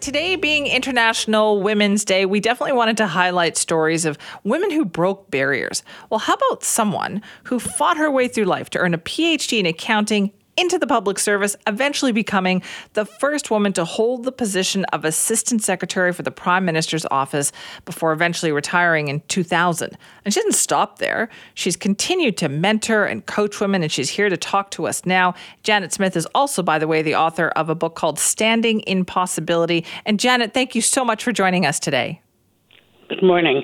Today being International Women's Day, we definitely wanted to highlight stories of women who broke barriers. Well, how about someone who fought her way through life to earn a PhD in accounting into the public service, eventually becoming the first woman to hold the position of Assistant Secretary for the Prime Minister's office before eventually retiring in 2000. And she didn't stop there. She's continued to mentor and coach women, and she's here to talk to us now. Janet Smith is also, by the way, the author of a book called Standing in Possibility. And Janet, thank you so much for joining us today. Good morning.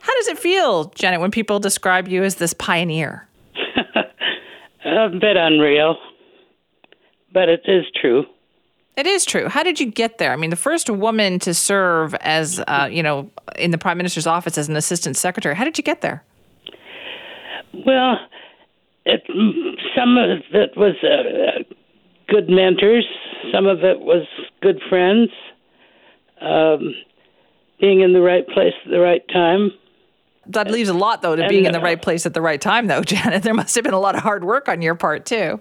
How does it feel, Janet, when people describe you as this pioneer? a bit unreal but it is true. It is true. How did you get there? I mean, the first woman to serve as, uh, you know, in the prime minister's office as an assistant secretary. How did you get there? Well, it, some of it was uh, good mentors. Some of it was good friends. Um, being in the right place at the right time. That leaves a lot, though, to and, being in the right place at the right time, though, Janet. There must have been a lot of hard work on your part, too.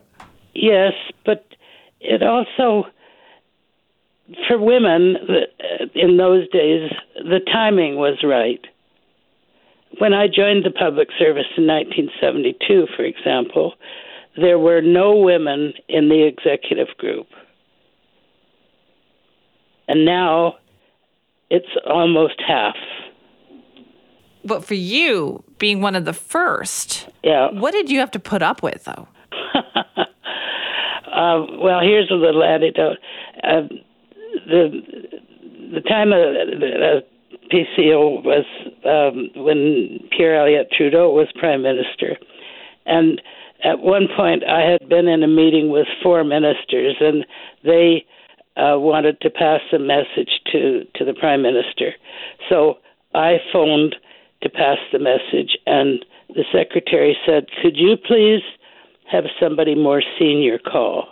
Yes, but it also for women in those days the timing was right. When i joined the public service in 1972 for example there were no women in the executive group. And now it's almost half. But for you being one of the first yeah. what did you have to put up with though Uh, well, here's a little anecdote. Uh, the the time of the PCO was um, when Pierre Elliott Trudeau was prime minister, and at one point I had been in a meeting with four ministers, and they uh, wanted to pass a message to to the prime minister. So I phoned to pass the message, and the secretary said, "Could you please?" Have somebody more senior call.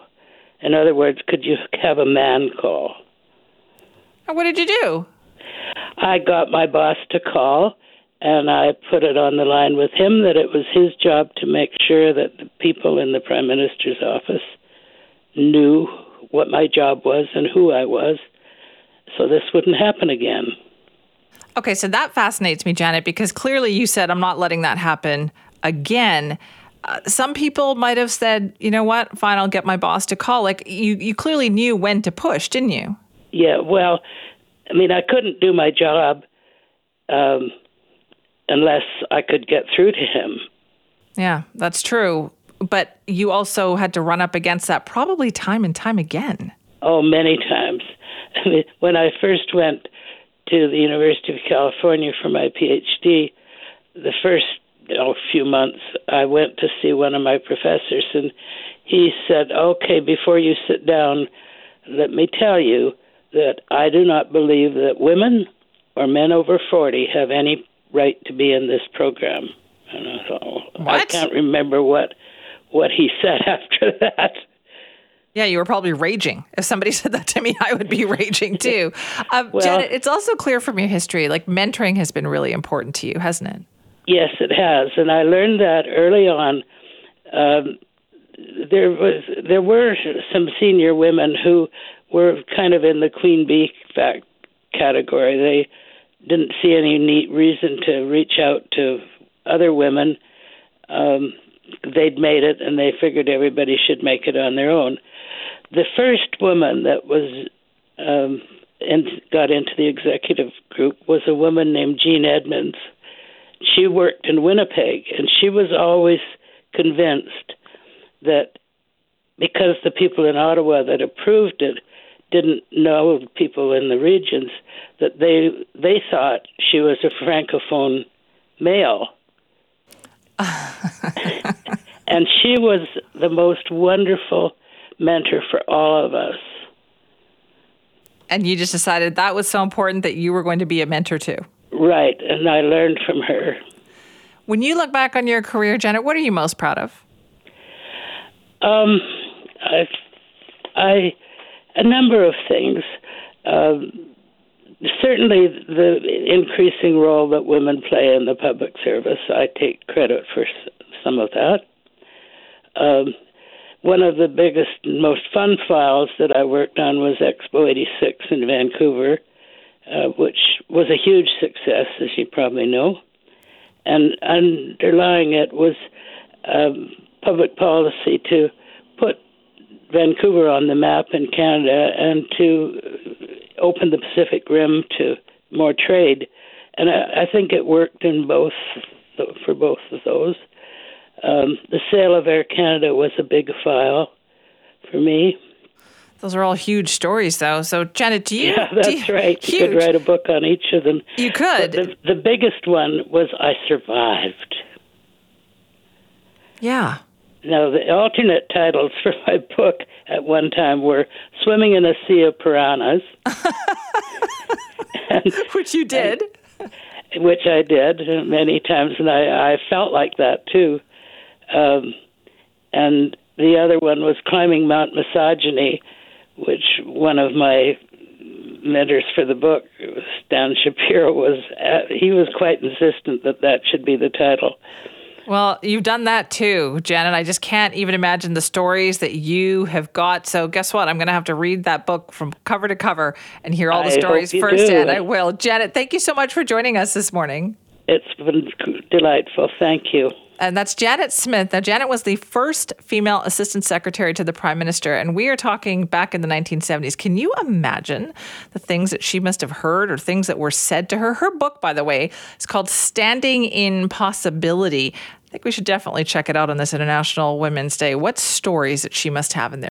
In other words, could you have a man call? What did you do? I got my boss to call and I put it on the line with him that it was his job to make sure that the people in the prime minister's office knew what my job was and who I was so this wouldn't happen again. Okay, so that fascinates me, Janet, because clearly you said, I'm not letting that happen again. Uh, some people might have said, you know what, fine, I'll get my boss to call. Like you, you clearly knew when to push, didn't you? Yeah, well, I mean, I couldn't do my job um, unless I could get through to him. Yeah, that's true. But you also had to run up against that probably time and time again. Oh, many times. I mean, when I first went to the University of California for my PhD, the first a few months, I went to see one of my professors, and he said, "Okay, before you sit down, let me tell you that I do not believe that women or men over forty have any right to be in this program." And I thought, what? I can't remember what what he said after that. Yeah, you were probably raging. If somebody said that to me, I would be raging too. Um, well, Janet, it's also clear from your history, like mentoring has been really important to you, hasn't it? Yes, it has, and I learned that early on. Um, there was there were some senior women who were kind of in the queen bee fact category. They didn't see any neat reason to reach out to other women. Um, they'd made it, and they figured everybody should make it on their own. The first woman that was um, and got into the executive group was a woman named Jean Edmonds she worked in Winnipeg, and she was always convinced that because the people in Ottawa that approved it didn't know people in the regions, that they they thought she was a francophone male. and she was the most wonderful mentor for all of us. And you just decided that was so important that you were going to be a mentor too. Right, and I learned from her. When you look back on your career, Janet, what are you most proud of? Um, I, I, a number of things. Um, certainly, the increasing role that women play in the public service. I take credit for some of that. Um, one of the biggest and most fun files that I worked on was Expo 86 in Vancouver, uh, which was a huge success, as you probably know. And underlying it was um, public policy to put Vancouver on the map in Canada and to open the Pacific Rim to more trade. And I, I think it worked in both for both of those. Um, the sale of Air Canada was a big file for me. Those are all huge stories, though. So, Janet, do you? Yeah, that's you, right. Huge. You could write a book on each of them. You could. The, the biggest one was I Survived. Yeah. Now, the alternate titles for my book at one time were Swimming in a Sea of Piranhas. and, which you did. And, which I did many times, and I, I felt like that too. Um, and the other one was Climbing Mount Misogyny, which one of my mentors for the book, Stan Shapiro, was at, he was quite insistent that that should be the title. Well, you've done that too, Janet. I just can't even imagine the stories that you have got. So, guess what? I'm going to have to read that book from cover to cover and hear all the I stories firsthand. I will. Janet, thank you so much for joining us this morning. It's been delightful. Thank you. And that's Janet Smith. Now, Janet was the first female assistant secretary to the prime minister, and we are talking back in the 1970s. Can you imagine the things that she must have heard or things that were said to her? Her book, by the way, is called Standing in Possibility. I think we should definitely check it out on this International Women's Day. What stories that she must have in there?